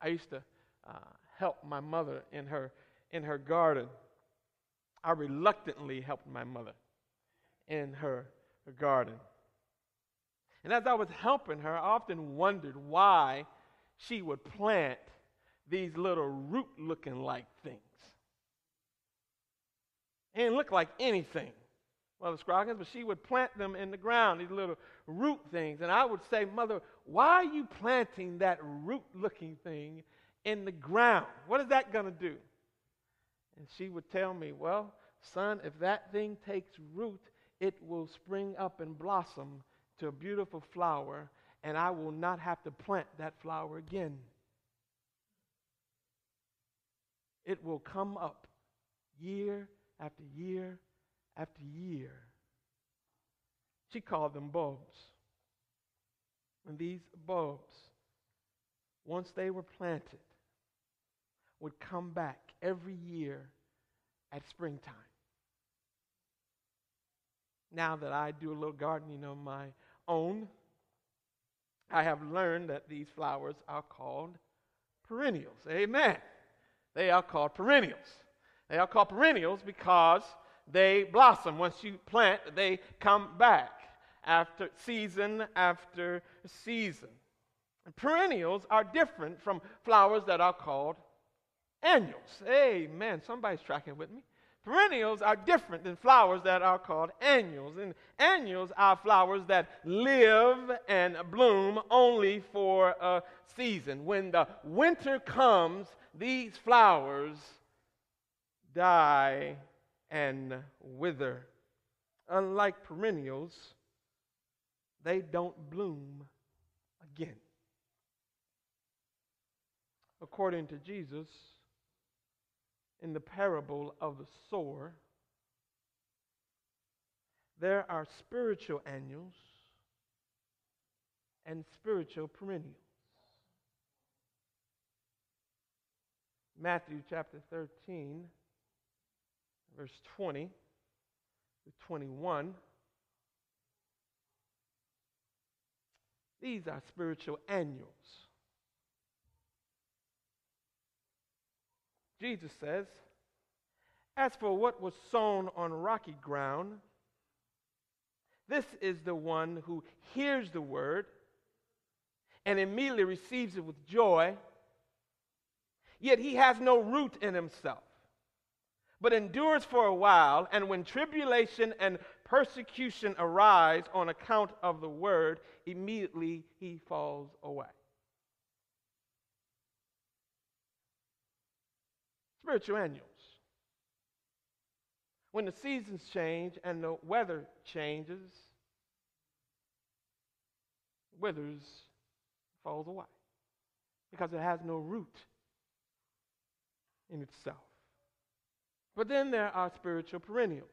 I used to uh, help my mother in her in her garden. I reluctantly helped my mother in her, garden. And as I was helping her, I often wondered why she would plant these little root looking like things. It didn't look like anything, Mother Scroggins, but she would plant them in the ground, these little root things. And I would say, Mother, why are you planting that root looking thing in the ground? What is that going to do? And she would tell me, Well, son, if that thing takes root, it will spring up and blossom to a beautiful flower, and I will not have to plant that flower again. It will come up year after year after year. She called them bulbs. And these bulbs, once they were planted, would come back every year at springtime. Now that I do a little gardening of my own, I have learned that these flowers are called perennials. Amen. They are called perennials. They are called perennials because they blossom. Once you plant, they come back after season after season. Perennials are different from flowers that are called annuals. Amen. Somebody's tracking with me. Perennials are different than flowers that are called annuals. And annuals are flowers that live and bloom only for a season. When the winter comes, these flowers die and wither. Unlike perennials, they don't bloom again. According to Jesus, in the parable of the sower, there are spiritual annuals and spiritual perennials. Matthew chapter 13, verse 20 to 21. These are spiritual annuals. Jesus says, As for what was sown on rocky ground, this is the one who hears the word and immediately receives it with joy, yet he has no root in himself, but endures for a while, and when tribulation and persecution arise on account of the word, immediately he falls away. spiritual annuals. When the seasons change and the weather changes, withers, falls away because it has no root in itself. But then there are spiritual perennials.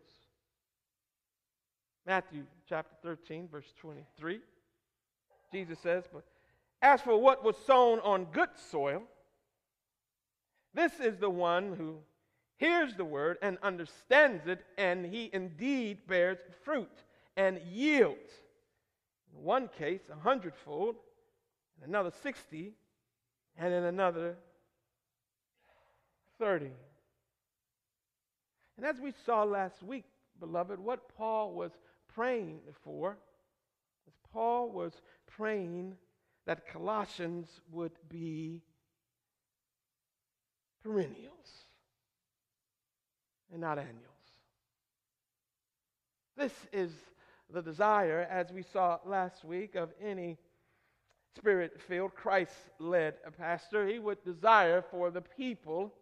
Matthew chapter 13, verse 23, Jesus says, But as for what was sown on good soil, this is the one who hears the word and understands it, and he indeed bears fruit and yields. In one case, a hundredfold, in another sixty, and in another thirty. And as we saw last week, beloved, what Paul was praying for, as Paul was praying that Colossians would be perennials and not annuals. This is the desire, as we saw last week, of any spirit filled, Christ led pastor. He would desire for the people,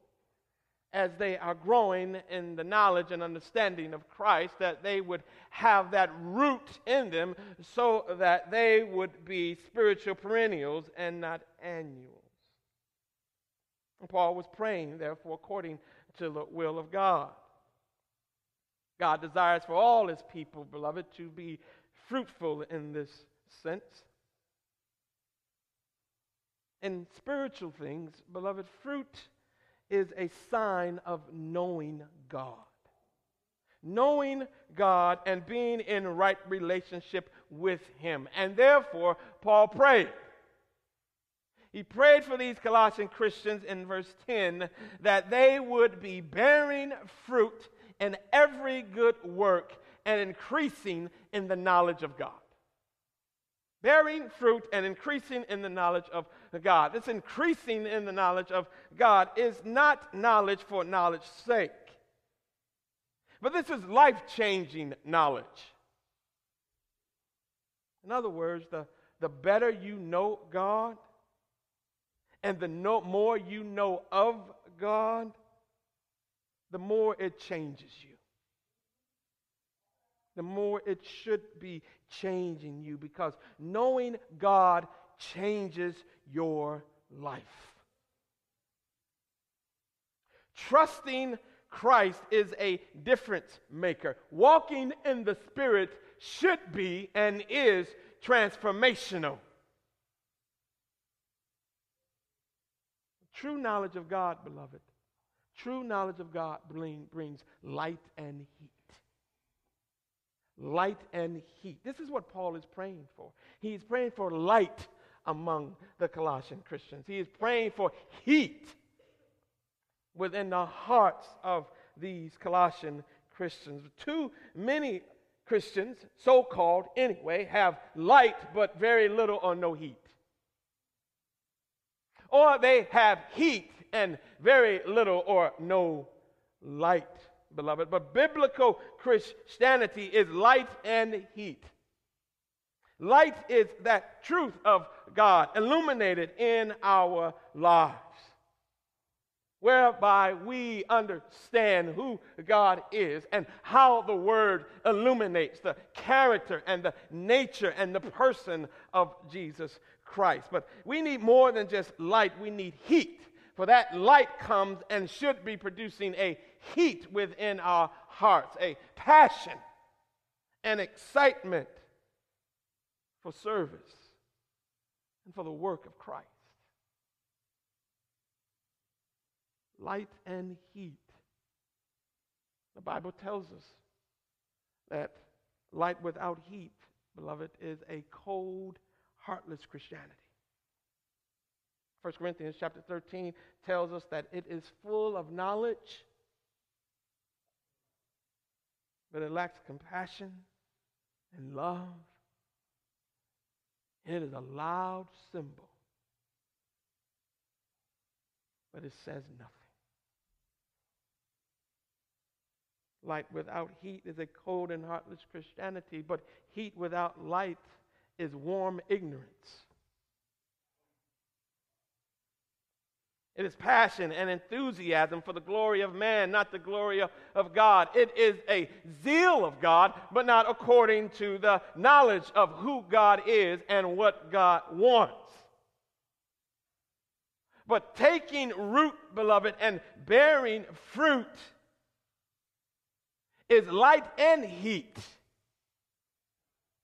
as they are growing in the knowledge and understanding of Christ, that they would have that root in them so that they would be spiritual perennials and not annuals. Paul was praying, therefore, according to the will of God. God desires for all his people, beloved, to be fruitful in this sense. In spiritual things, beloved, fruit is a sign of knowing God. Knowing God and being in right relationship with Him. And therefore, Paul prayed He prayed for these Colossian Christians in verse 10 that they would be bearing fruit in every good work and increasing in the knowledge of God. Bearing fruit and increasing in the knowledge of God. This increasing in the knowledge of God is not knowledge for knowledge's sake, but this is life changing knowledge. In other words, the, the better you know God and the no, more you know of God, the more it changes you. The more it should be changing you because knowing God changes your life. Trusting Christ is a difference maker. Walking in the Spirit should be and is transformational. True knowledge of God, beloved, true knowledge of God bring, brings light and heat. Light and heat. This is what Paul is praying for. He is praying for light among the Colossian Christians. He is praying for heat within the hearts of these Colossian Christians. Too many Christians, so called anyway, have light but very little or no heat. Or they have heat and very little or no light, beloved. But biblical Christianity is light and heat. Light is that truth of God illuminated in our lives, whereby we understand who God is and how the Word illuminates the character and the nature and the person of Jesus Christ. But we need more than just light, we need heat. For that light comes and should be producing a heat within our hearts, a passion, an excitement for service and for the work of Christ. Light and heat. The Bible tells us that light without heat, beloved, is a cold, heartless Christianity. 1 Corinthians chapter 13 tells us that it is full of knowledge, but it lacks compassion and love it is a loud cymbal, but it says nothing. Light without heat is a cold and heartless Christianity, but heat without light is warm ignorance. It is passion and enthusiasm for the glory of man, not the glory of, God. It is a zeal of God, but not according to the knowledge of who God is and what God wants. But taking root, beloved, and bearing fruit is light and heat.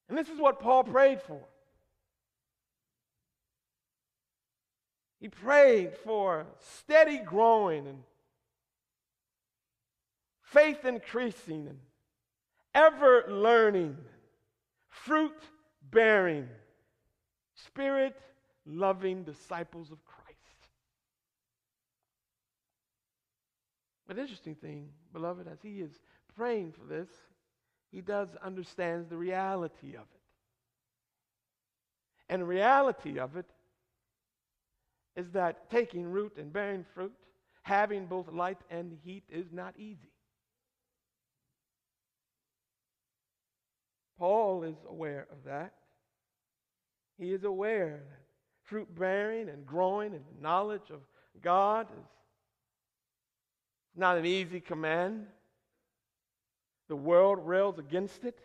And this is what Paul prayed for. He prayed for steady growing and faith increasing and ever learning, fruit bearing, spirit loving disciples of Christ. But interesting thing, beloved, as he is praying for this, he does understand the reality of it. And the reality of it is that taking root and bearing fruit, having both light and heat, is not easy. Paul is aware of that. He is aware that fruit bearing and growing in the knowledge of God is not an easy command. The world rails against it.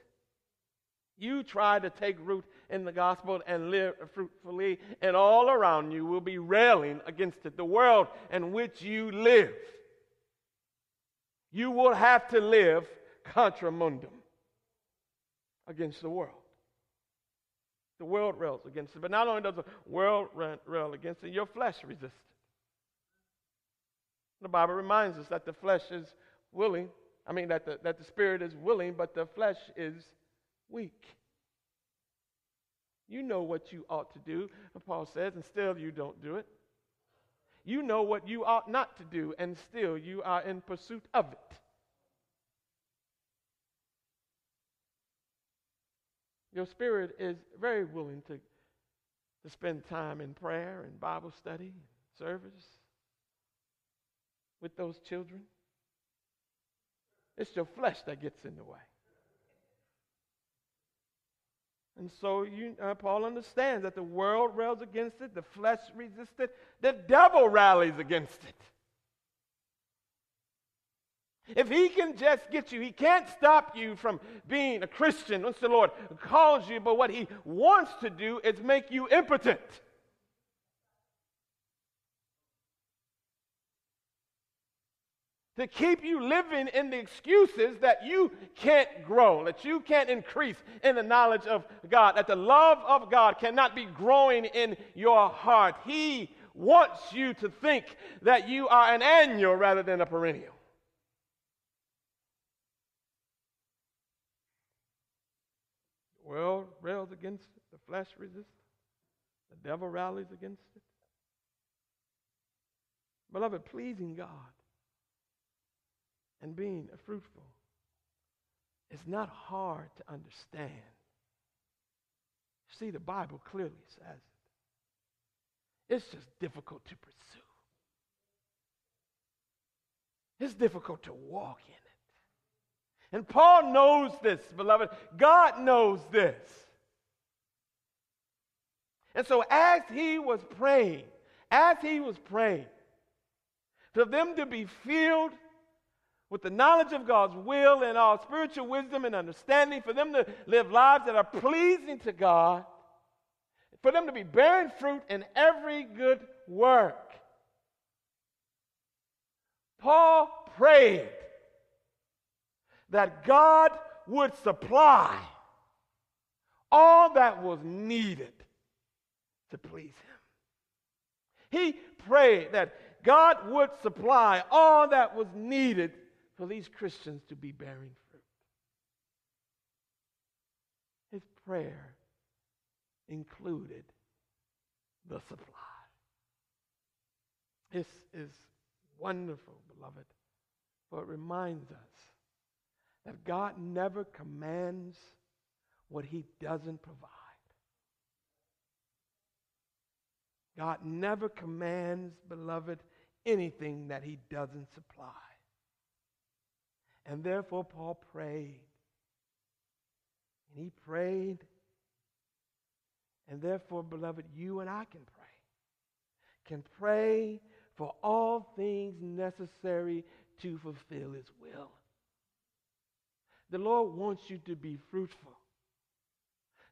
You try to take root in the gospel and live fruitfully, and all around you will be railing against it. The world in which you live, you will have to live contra mundum against the world. The world rails against it, but not only does the world rail against it, your flesh resists. The Bible reminds us that the flesh is willing, I mean, that the, that the spirit is willing, but the flesh is weak. You know what you ought to do, Paul says, and still you don't do it. You know what you ought not to do, and still you are in pursuit of it. Your spirit is very willing to, to spend time in prayer and Bible study, service with those children. It's your flesh that gets in the way. And so you, uh, Paul understands that the world rails against it, the flesh resists it, the devil rallies against it. If he can just get you, he can't stop you from being a Christian once the Lord calls you, but what he wants to do is make you impotent. To keep you living in the excuses that you can't grow, that you can't increase in the knowledge of God, that the love of God cannot be growing in your heart. He wants you to think that you are an annual rather than a perennial. The world rails against it, the flesh resists, the devil rallies against it. Beloved, pleasing God and being fruitful is not hard to understand. See, the Bible clearly says it. It's just difficult to pursue. It's difficult to walk in it. And Paul knows this, beloved. God knows this. And so, as he was praying, as he was praying, for them to be filled with the knowledge of God's will and all spiritual wisdom and understanding, for them to live lives that are pleasing to God, for them to be bearing fruit in every good work. Paul prayed that God would supply all that was needed to please Him. He prayed that God would supply all that was needed for these Christians to be bearing fruit. His prayer included the supply. This is wonderful, beloved, for it reminds us that God never commands what he doesn't provide. God never commands, beloved, anything that he doesn't supply. And therefore, Paul prayed. And he prayed. And therefore, beloved, you and I can pray. Can pray for all things necessary to fulfill his will. The Lord wants you to be fruitful.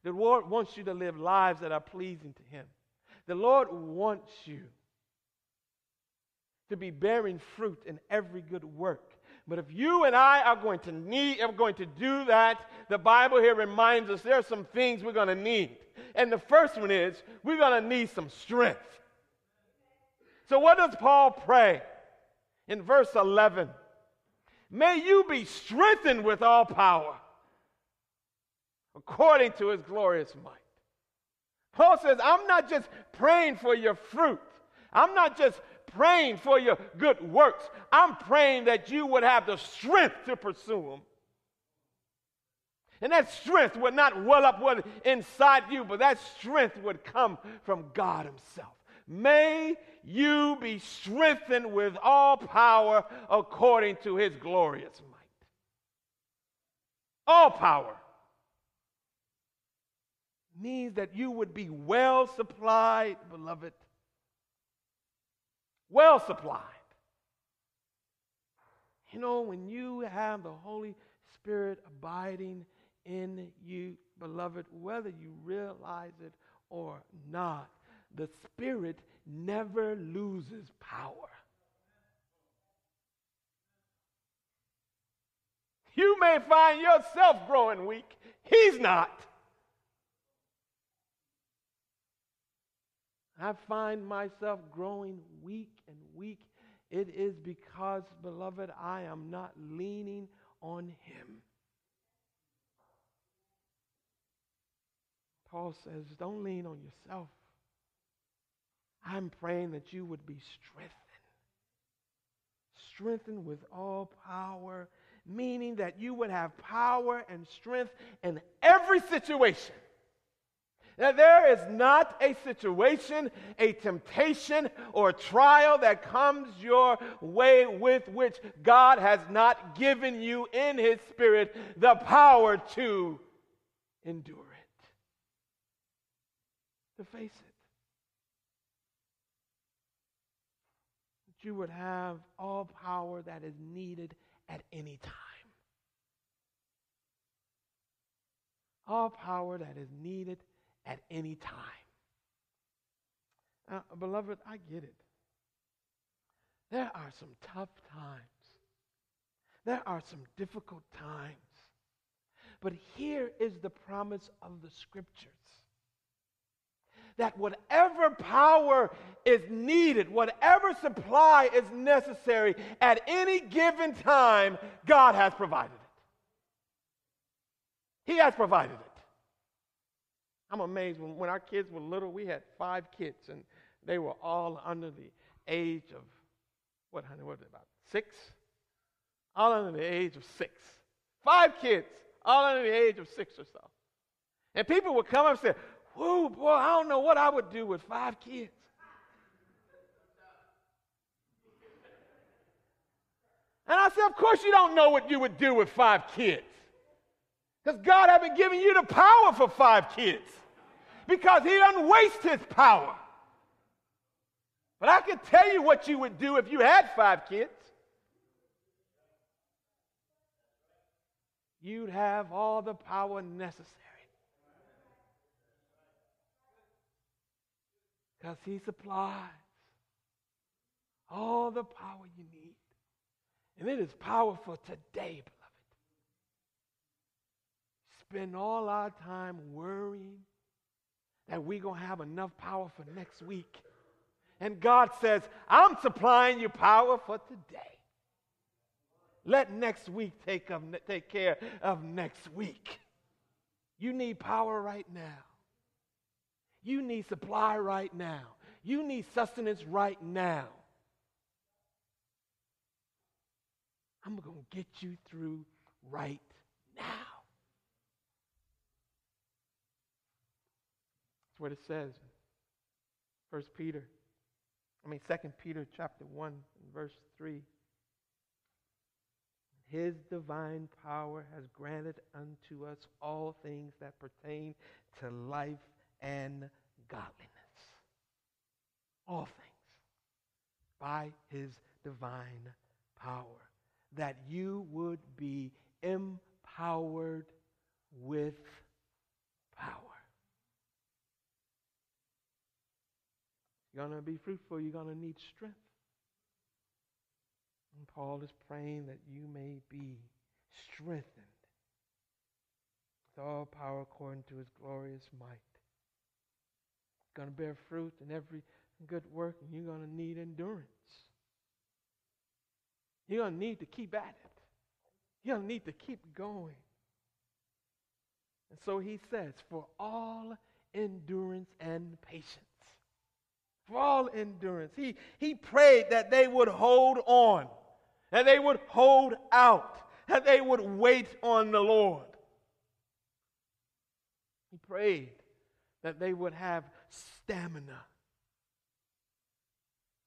The Lord wants you to live lives that are pleasing to him. The Lord wants you to be bearing fruit in every good work. But if you and I are going to need, are going to do that, the Bible here reminds us there are some things we're going to need. And the first one is we're going to need some strength. So what does Paul pray? In verse 11, may you be strengthened with all power according to his glorious might. Paul says, I'm not just praying for your fruit. I'm not just praying for your good works. I'm praying that you would have the strength to pursue them. And that strength would not well up inside you, but that strength would come from God Himself. May you be strengthened with all power according to His glorious might. All power means that you would be well supplied, beloved, well supplied. You know, when you have the Holy Spirit abiding in you, beloved, whether you realize it or not, the Spirit never loses power. You may find yourself growing weak. He's not. I find myself growing weak and weak, it is because, beloved, I am not leaning on Him. Paul says, don't lean on yourself. I'm praying that you would be strengthened. Strengthened with all power, meaning that you would have power and strength in every situation. That there is not a situation, a temptation, or a trial that comes your way with which God has not given you in His Spirit the power to endure it, to face it. That you would have all power that is needed at any time. All power that is needed at any time. Now, beloved, I get it. There are some tough times. There are some difficult times. But here is the promise of the scriptures that whatever power is needed, whatever supply is necessary at any given time, God has provided it. He has provided it. I'm amazed when, when our kids were little, we had five kids, and they were all under the age of, what, honey, what, about six? All under the age of six. Five kids, all under the age of six or so. And people would come up and say, Whoa, boy, I don't know what I would do with five kids. And I said, Of course you don't know what you would do with five kids. Because God hasn't given you the power for five kids because he doesn't waste his power. But I can tell you what you would do if you had five kids. You'd have all the power necessary. Because he supplies all the power you need. And it is powerful today, beloved. Spend all our time worrying that we're going to have enough power for next week. And God says, I'm supplying you power for today. Let next week take, of, take care of next week. You need power right now. You need supply right now. You need sustenance right now. I'm going to get you through right now. What it says. First Peter, I mean Second Peter chapter 1 verse 3. His divine power has granted unto us all things that pertain to life and godliness. All things. By his divine power. That you would be empowered with power. You're going to be fruitful. You're going to need strength. And Paul is praying that you may be strengthened with all power according to his glorious might. You're going to bear fruit in every good work, and you're going to need endurance. You're going to need to keep at it. You're going to need to keep going. And so he says, for all endurance and patience for all endurance. He, he prayed that they would hold on, that they would hold out, that they would wait on the Lord. He prayed that they would have stamina.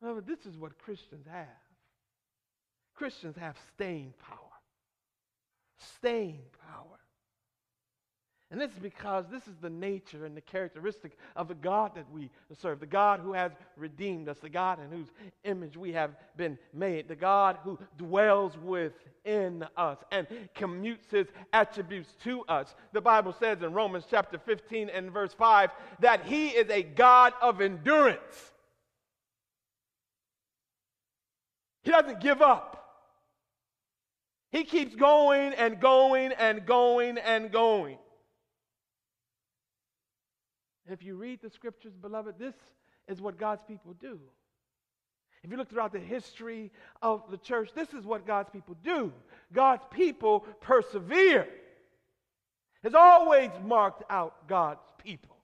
Well, this is what Christians have. Christians have staying power. Staying power. And this is because this is the nature and the characteristic of the God that we serve, the God who has redeemed us, the God in whose image we have been made, the God who dwells within us and commutes his attributes to us. The Bible says in Romans chapter 15 and verse 5 that he is a God of endurance. He doesn't give up. He keeps going and going and going and going. If you read the scriptures, beloved, this is what God's people do. If you look throughout the history of the church, this is what God's people do. God's people persevere. Has always marked out God's people.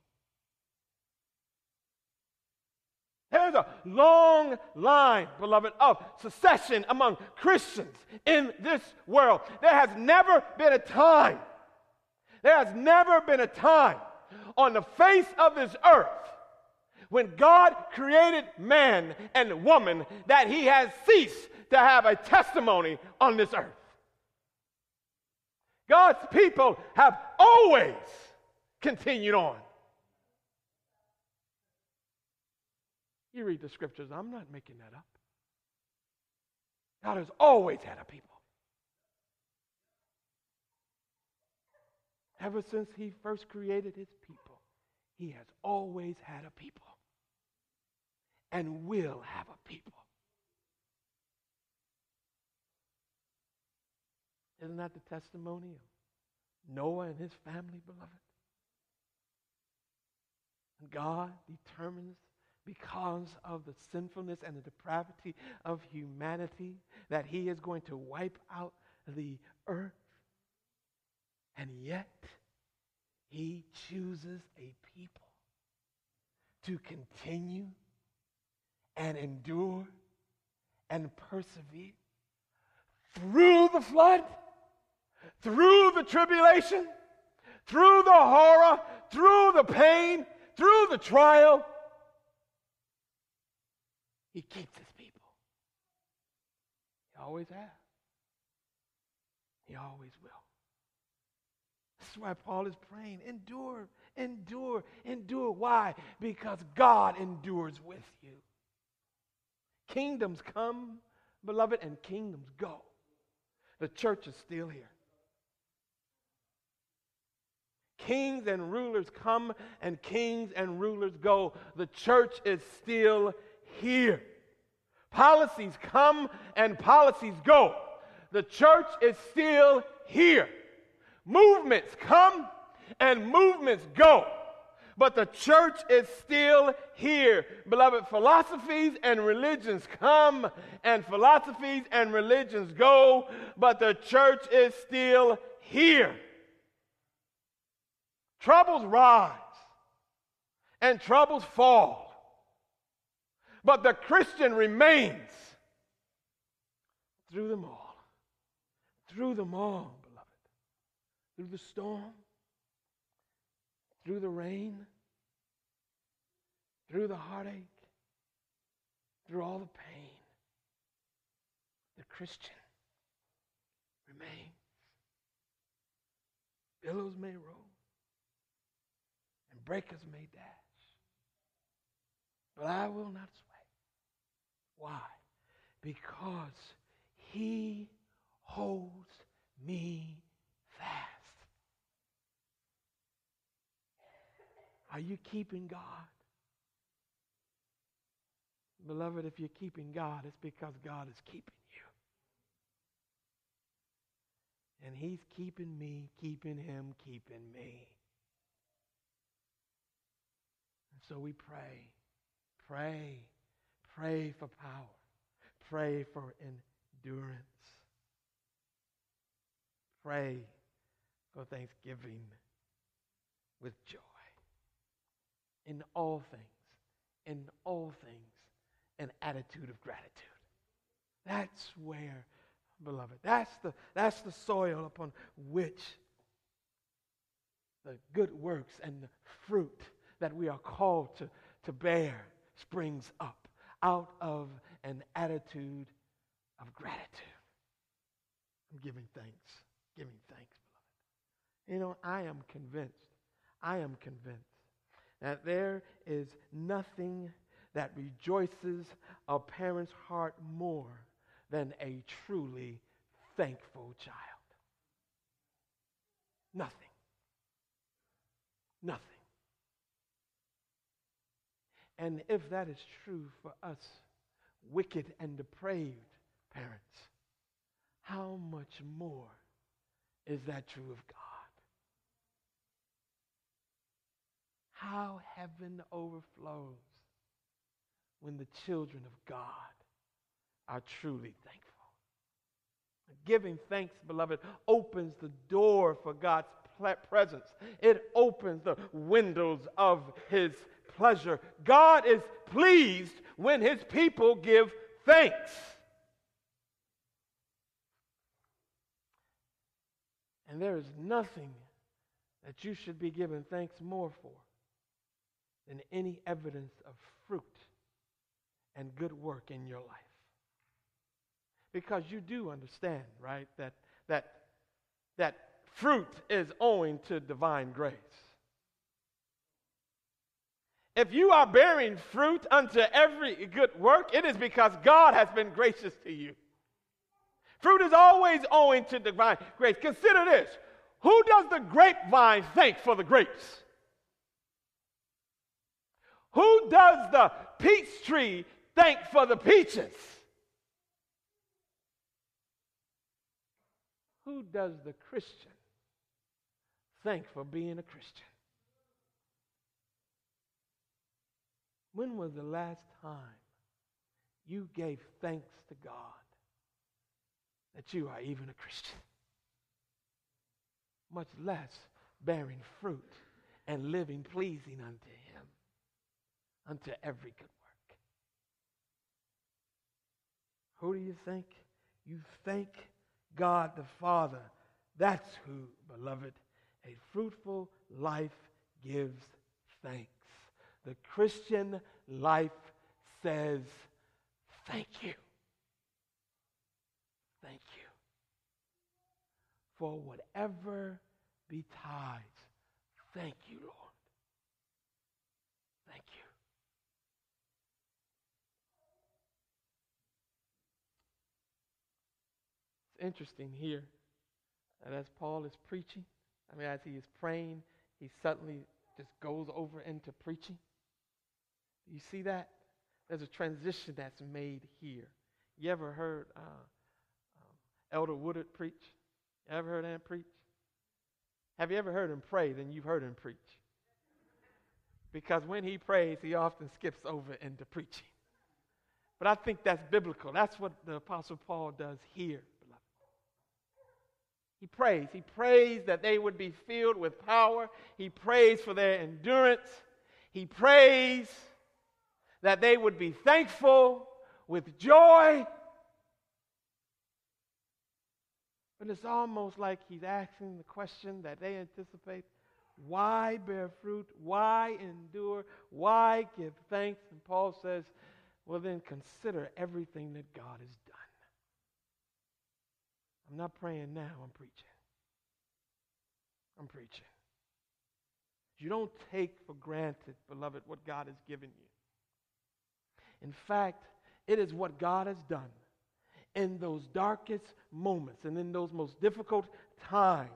There's a long line, beloved, of secession among Christians in this world. There has never been a time, there has never been a time on the face of this earth when God created man and woman that he has ceased to have a testimony on this earth. God's people have always continued on. You read the scriptures, I'm not making that up. God has always had a people. Ever since he first created his people, he has always had a people and will have a people. Isn't that the testimony of Noah and his family, beloved? And God determines because of the sinfulness and the depravity of humanity that he is going to wipe out the earth. And yet, he chooses a people to continue and endure and persevere through the flood, through the tribulation, through the horror, through the pain, through the trial. He keeps his people. He always has. He always will. This is why Paul is praying endure, endure, endure. Why? Because God endures with you. Kingdoms come, beloved, and kingdoms go. The church is still here. Kings and rulers come and kings and rulers go. The church is still here. Policies come and policies go. The church is still here. Movements come and movements go but the church is still here. Beloved, philosophies and religions come and philosophies and religions go, but the church is still here. Troubles rise and troubles fall, but the Christian remains through them all. Through them all. Through the storm, through the rain, through the heartache, through all the pain, the Christian remains. Billows may roll and breakers may dash, but I will not sway. Why? Because he holds me fast. Are you keeping God? Beloved, if you're keeping God, it's because God is keeping you. And He's keeping me, keeping Him, keeping me. And so we pray, pray, pray for power, pray for endurance, pray for thanksgiving with joy in all things, in all things, an attitude of gratitude. That's where, beloved, that's the, that's the soil upon which the good works and the fruit that we are called to, to bear springs up out of an attitude of gratitude. I'm giving thanks, giving thanks, beloved. You know, I am convinced, I am convinced that there is nothing that rejoices a parent's heart more than a truly thankful child. Nothing. Nothing. And if that is true for us, wicked and depraved parents, how much more is that true of God? How heaven overflows when the children of God are truly thankful. Giving thanks, beloved, opens the door for God's presence. It opens the windows of his pleasure. God is pleased when his people give thanks. And there is nothing that you should be given thanks more for than any evidence of fruit and good work in your life. Because you do understand, right, that, that, that fruit is owing to divine grace. If you are bearing fruit unto every good work, it is because God has been gracious to you. Fruit is always owing to divine grace. Consider this who does the grapevine thank for the grapes? Who does the peach tree thank for the peaches? Who does the Christian thank for being a Christian? When was the last time you gave thanks to God that you are even a Christian? Much less bearing fruit and living pleasing unto Him, unto every good work. Who do you think? You thank God the Father. That's who, beloved, a fruitful life gives thanks. The Christian life says, Thank you. Thank you. For whatever betides, thank you. It's interesting here that as Paul is preaching, I mean, as he is praying, he suddenly just goes over into preaching. You see that? There's a transition that's made here. You ever heard uh, um, Elder Woodard preach? You ever heard him preach? Have you ever heard him pray? Then you've heard him preach. Because when he prays, he often skips over into preaching. But I think that's biblical. That's what the Apostle Paul does here. He prays. He prays that they would be filled with power. He prays for their endurance. He prays that they would be thankful with joy. But it's almost like he's asking the question that they anticipate why bear fruit? Why endure? Why give thanks? And Paul says, well, then consider everything that God has. I'm not praying now, I'm preaching. I'm preaching. You don't take for granted, beloved, what God has given you. In fact, it is what God has done in those darkest moments and in those most difficult times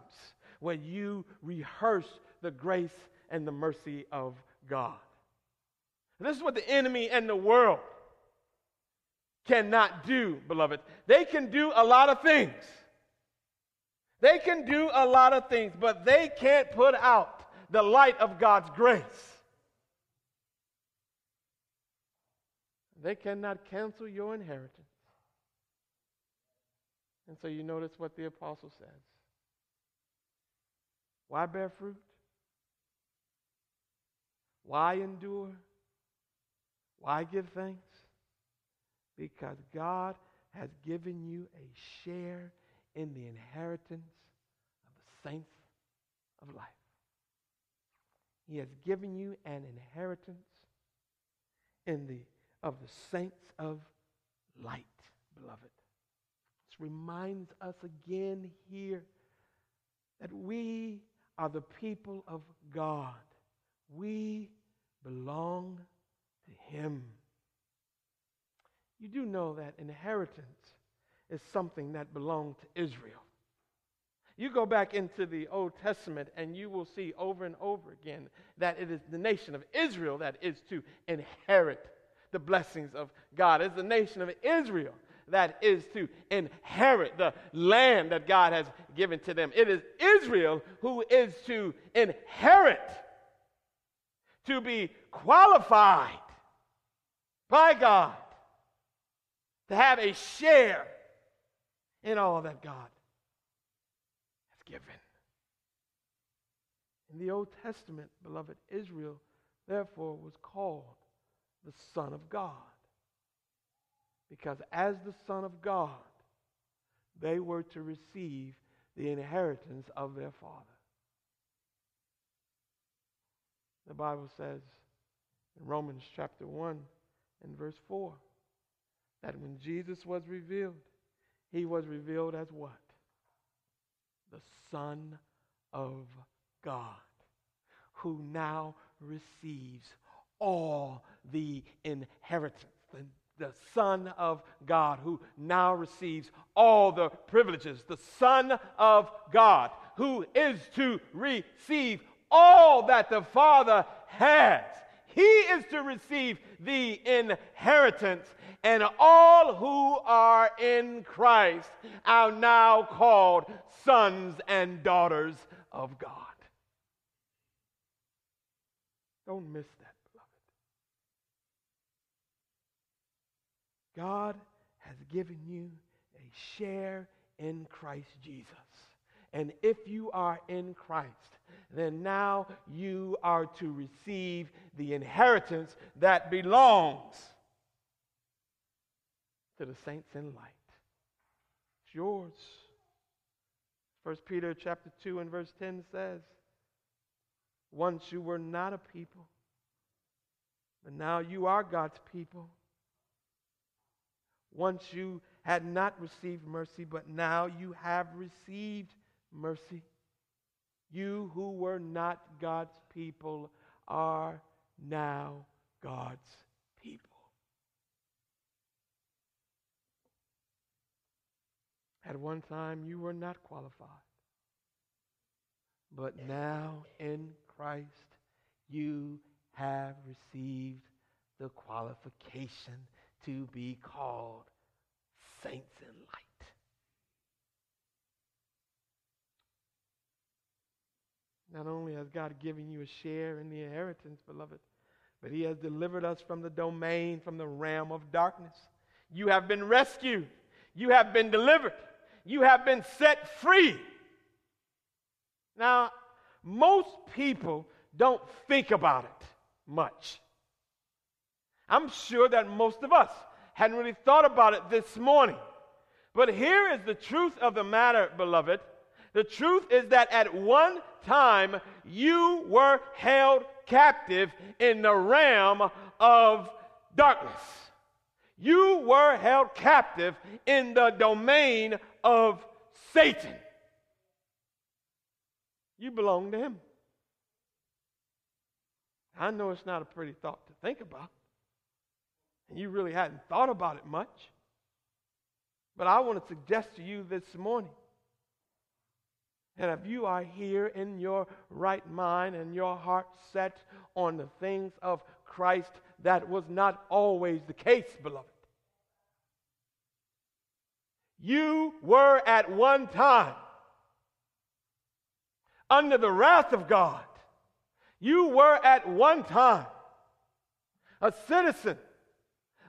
when you rehearse the grace and the mercy of God. This is what the enemy and the world cannot do, beloved. They can do a lot of things. They can do a lot of things, but they can't put out the light of God's grace. They cannot cancel your inheritance. And so you notice what the apostle says. Why bear fruit? Why endure? Why give thanks? Because God has given you a share in the inheritance of the saints of life. He has given you an inheritance in the of the saints of light, beloved. This reminds us again here that we are the people of God. We belong to Him. You do know that inheritance is something that belonged to Israel. You go back into the Old Testament and you will see over and over again that it is the nation of Israel that is to inherit the blessings of God. It's the nation of Israel that is to inherit the land that God has given to them. It is Israel who is to inherit, to be qualified by God, to have a share in all that God has given. In the Old Testament, beloved, Israel therefore was called the Son of God. Because as the Son of God, they were to receive the inheritance of their Father. The Bible says in Romans chapter 1 and verse 4 that when Jesus was revealed, he was revealed as what? The Son of God, who now receives all the inheritance. The, the Son of God, who now receives all the privileges. The Son of God, who is to receive all that the Father has. He is to receive the inheritance, and all who are in Christ are now called sons and daughters of God. Don't miss that, beloved. God has given you a share in Christ Jesus. And if you are in Christ, then now you are to receive the inheritance that belongs to the saints in light. It's yours. 1 Peter chapter 2 and verse 10 says, Once you were not a people, but now you are God's people. Once you had not received mercy, but now you have received mercy. You who were not God's people are now God's people. At one time, you were not qualified. But now in Christ, you have received the qualification to be called saints in light. Not only has God given you a share in the inheritance, beloved, but He has delivered us from the domain, from the realm of darkness. You have been rescued, you have been delivered, you have been set free. Now, most people don't think about it much. I'm sure that most of us hadn't really thought about it this morning. But here is the truth of the matter, beloved. The truth is that at one time you were held captive in the realm of darkness. You were held captive in the domain of Satan. You belong to him. I know it's not a pretty thought to think about. And you really hadn't thought about it much. But I want to suggest to you this morning and if you are here in your right mind and your heart set on the things of Christ, that was not always the case, beloved. You were at one time under the wrath of God. You were at one time a citizen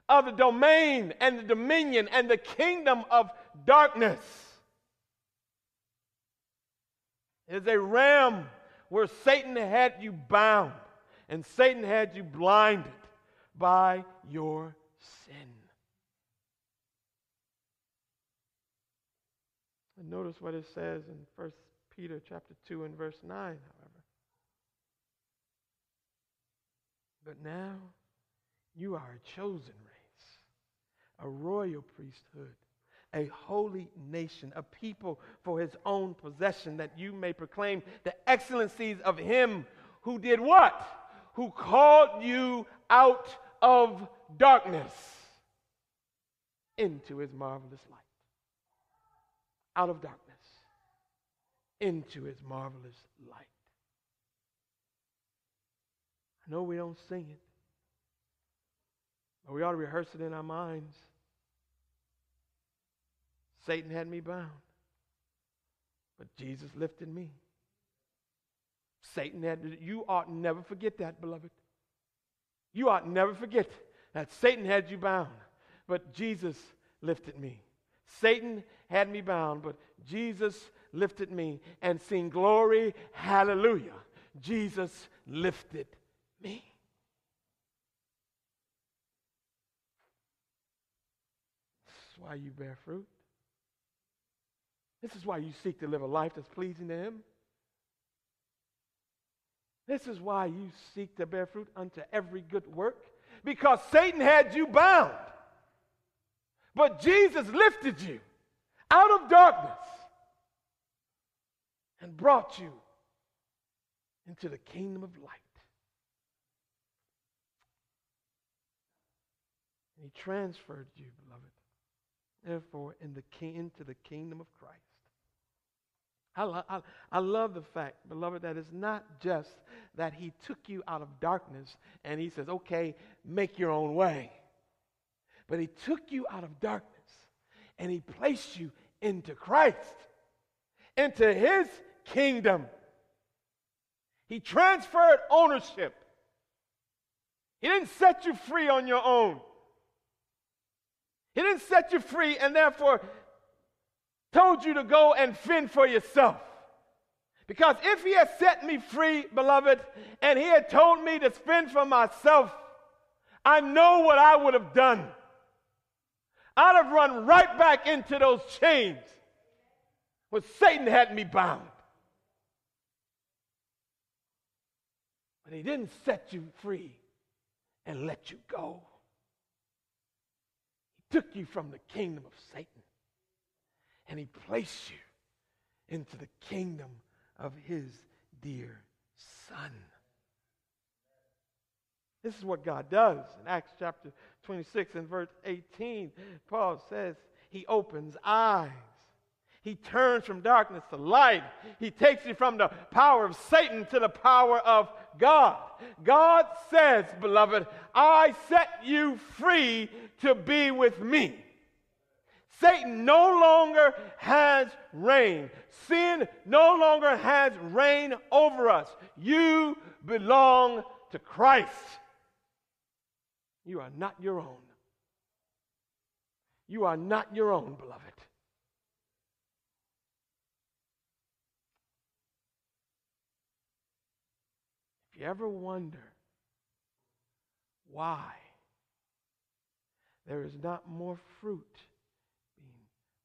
of the domain and the dominion and the kingdom of darkness is a realm where Satan had you bound and Satan had you blinded by your sin. And notice what it says in 1 Peter chapter 2 and verse 9, however. But now you are a chosen race, a royal priesthood a holy nation, a people for his own possession, that you may proclaim the excellencies of him who did what? Who called you out of darkness into his marvelous light. Out of darkness into his marvelous light. I know we don't sing it, but we ought to rehearse it in our minds. Satan had me bound, but Jesus lifted me. Satan had, you ought never forget that, beloved. You ought never forget that Satan had you bound, but Jesus lifted me. Satan had me bound, but Jesus lifted me and seen glory. Hallelujah. Jesus lifted me. That's why you bear fruit. This is why you seek to live a life that's pleasing to Him. This is why you seek to bear fruit unto every good work, because Satan had you bound. But Jesus lifted you out of darkness and brought you into the kingdom of light. And he transferred you, beloved, therefore, in the king, into the kingdom of Christ. I, lo- I, I love the fact, beloved, that it's not just that he took you out of darkness and he says, okay, make your own way. But he took you out of darkness and he placed you into Christ, into his kingdom. He transferred ownership. He didn't set you free on your own. He didn't set you free and therefore told you to go and fend for yourself. Because if he had set me free, beloved, and he had told me to fend for myself, I know what I would have done. I'd have run right back into those chains where Satan had me bound. But he didn't set you free and let you go. Took you from the kingdom of Satan and he placed you into the kingdom of his dear son. This is what God does. In Acts chapter 26 and verse 18, Paul says, He opens eyes. He turns from darkness to light. He takes you from the power of Satan to the power of God. God says, beloved, I set you free to be with me. Satan no longer has reign. Sin no longer has reign over us. You belong to Christ. You are not your own. You are not your own, beloved. If you ever wonder why there is not more fruit being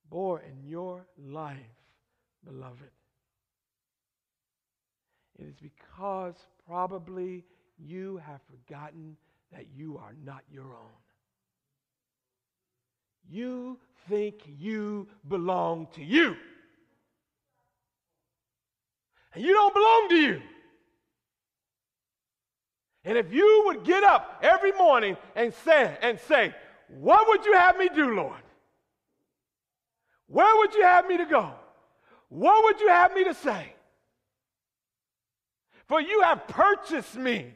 bore in your life, beloved. It is because probably you have forgotten that you are not your own. You think you belong to you. And you don't belong to you. And if you would get up every morning and say, and say, What would you have me do, Lord? Where would you have me to go? What would you have me to say? For you have purchased me.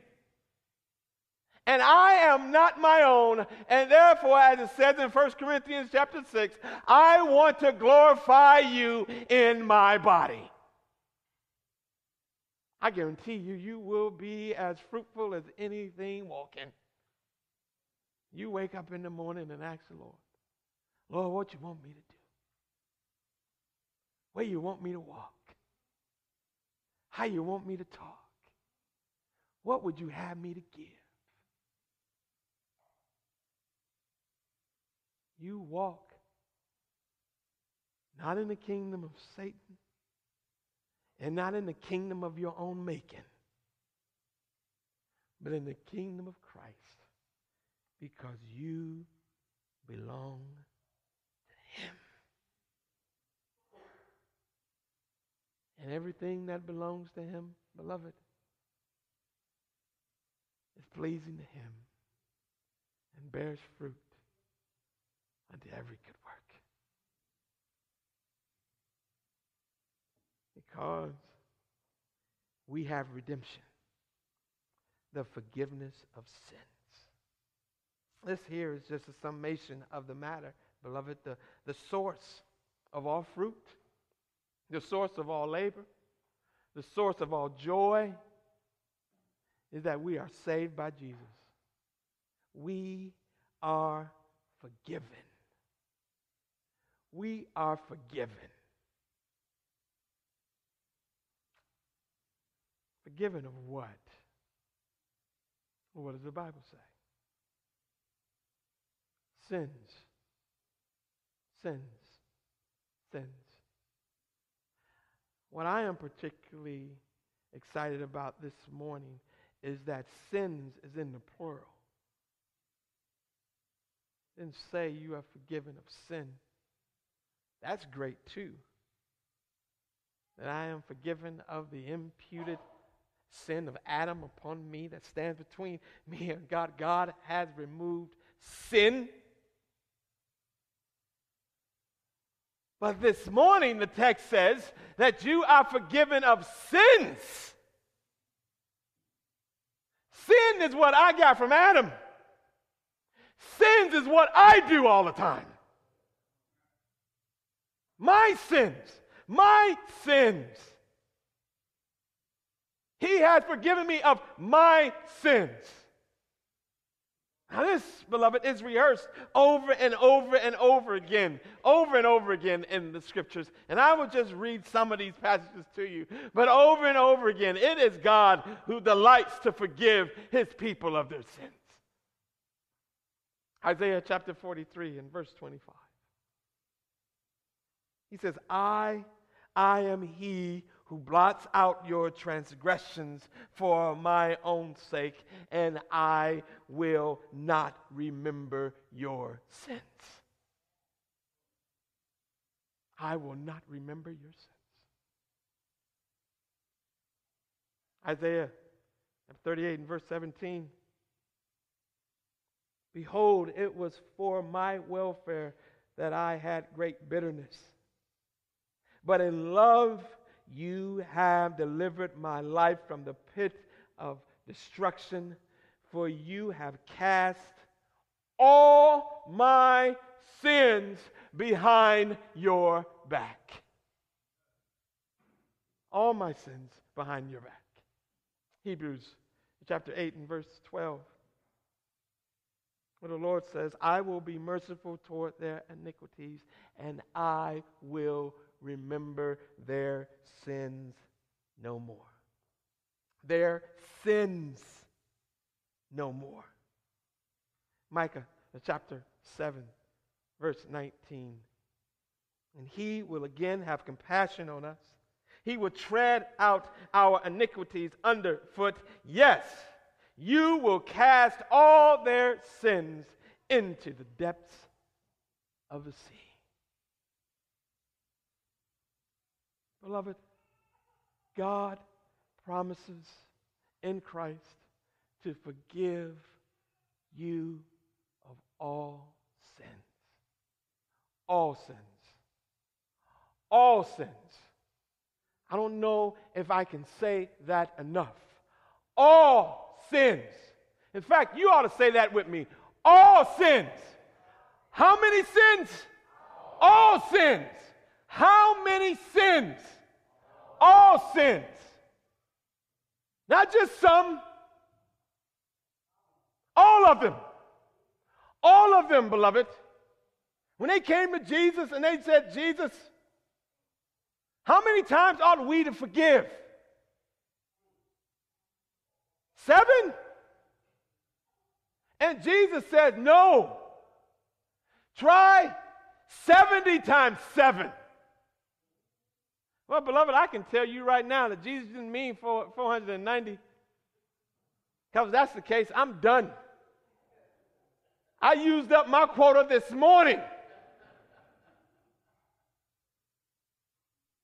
And I am not my own, and therefore, as it says in 1 Corinthians chapter 6, I want to glorify you in my body. I guarantee you, you will be as fruitful as anything walking. You wake up in the morning and ask the Lord, Lord, what you want me to do? where you want me to walk, how you want me to talk. What would you have me to give? You walk not in the kingdom of Satan and not in the kingdom of your own making, but in the kingdom of Christ because you belong to Him. and everything that belongs to Him, beloved, is pleasing to Him and bears fruit unto every good work. Because we have redemption, the forgiveness of sins. This here is just a summation of the matter, beloved, the, the source of all fruit the source of all labor, the source of all joy, is that we are saved by Jesus. We are forgiven. We are forgiven. Forgiven of what? Well, what does the Bible say? Sins sins. Sins. What I am particularly excited about this morning is that sins is in the plural. Didn't say you are forgiven of sin. That's great too. That I am forgiven of the imputed sin of Adam upon me that stands between me and God. God has removed sin. But this morning, the text says that you are forgiven of sins. Sin is what I got from Adam. Sins is what I do all the time. My sins. My sins. He has forgiven me of my sins. Now, this, beloved, is rehearsed over and over and over again, over and over again in the scriptures. And I will just read some of these passages to you. But over and over again, it is God who delights to forgive his people of their sins. Isaiah chapter 43 and verse 25. He says, I, I am he who blots out your transgressions for my own sake, and I will not remember your sins. I will not remember your sins. Isaiah 38 and verse 17. Behold, it was for my welfare that I had great bitterness. But in love, you have delivered my life from the pit of destruction, for you have cast all my sins behind your back. All my sins behind your back. Hebrews chapter 8 and verse 12. Where the Lord says, I will be merciful toward their iniquities, and I will remember their sins no more. Their sins no more. Micah chapter 7, verse 19. And he will again have compassion on us. He will tread out our iniquities underfoot. Yes, you will cast all their sins into the depths of the sea. Beloved, God promises in Christ to forgive you of all sins. All sins. All sins. I don't know if I can say that enough. All sins. In fact, you ought to say that with me. All sins. How many sins? All sins. How many sins? All sins. Not just some, all of them. All of them, beloved. When they came to Jesus and they said, Jesus, how many times ought we to forgive? Seven? And Jesus said, No. Try 70 times seven. Well, beloved, I can tell you right now that Jesus didn't mean 490. Because that's the case, I'm done. I used up my quota this morning.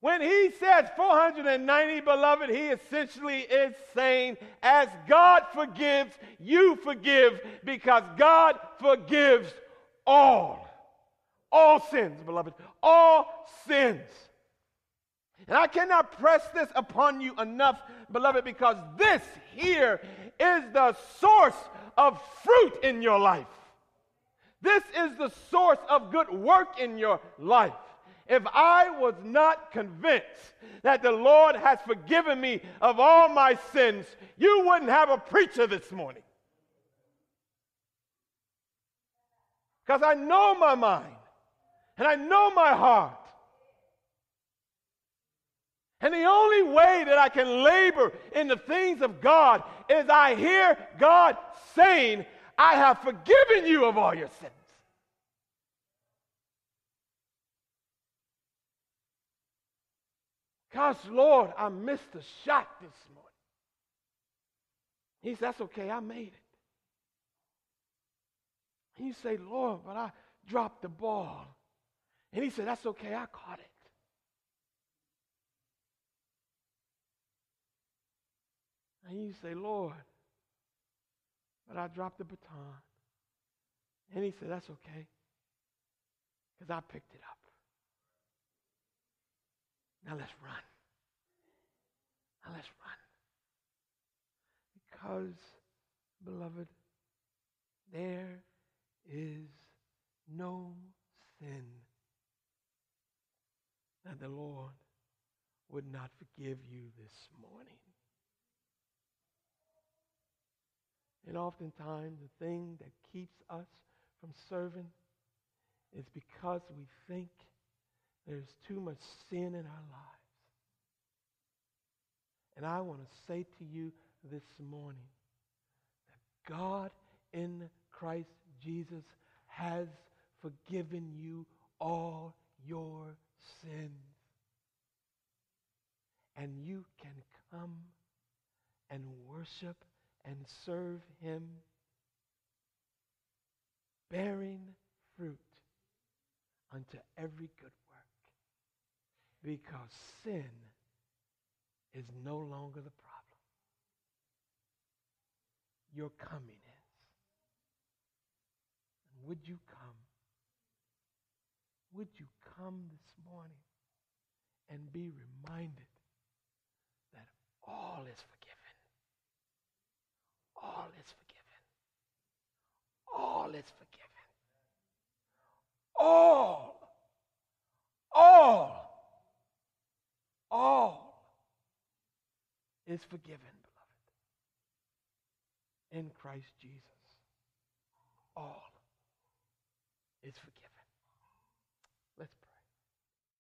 When he says 490, beloved, he essentially is saying, as God forgives, you forgive because God forgives all. All sins, beloved. All sins. And I cannot press this upon you enough, beloved, because this here is the source of fruit in your life. This is the source of good work in your life. If I was not convinced that the Lord has forgiven me of all my sins, you wouldn't have a preacher this morning. Because I know my mind and I know my heart. And the only way that I can labor in the things of God is I hear God saying, I have forgiven you of all your sins. Gosh, Lord, I missed a shot this morning. He says, That's okay, I made it. And you say, Lord, but I dropped the ball. And he said, That's okay, I caught it. And you say, Lord, but I dropped the baton. And he said, That's okay, because I picked it up. Now let's run. Now let's run. Because, beloved, there is no sin that the Lord would not forgive you this morning. And oftentimes, the thing that keeps us from serving is because we think there's too much sin in our lives. And I want to say to you this morning that God in Christ Jesus has forgiven you all your sins. And you can come and worship and serve Him, bearing fruit unto every good work, because sin is no longer the problem. Your coming is. And would you come? Would you come this morning and be reminded that all is? All is forgiven. All is forgiven. All. All all is forgiven, beloved. In Christ Jesus, all is forgiven.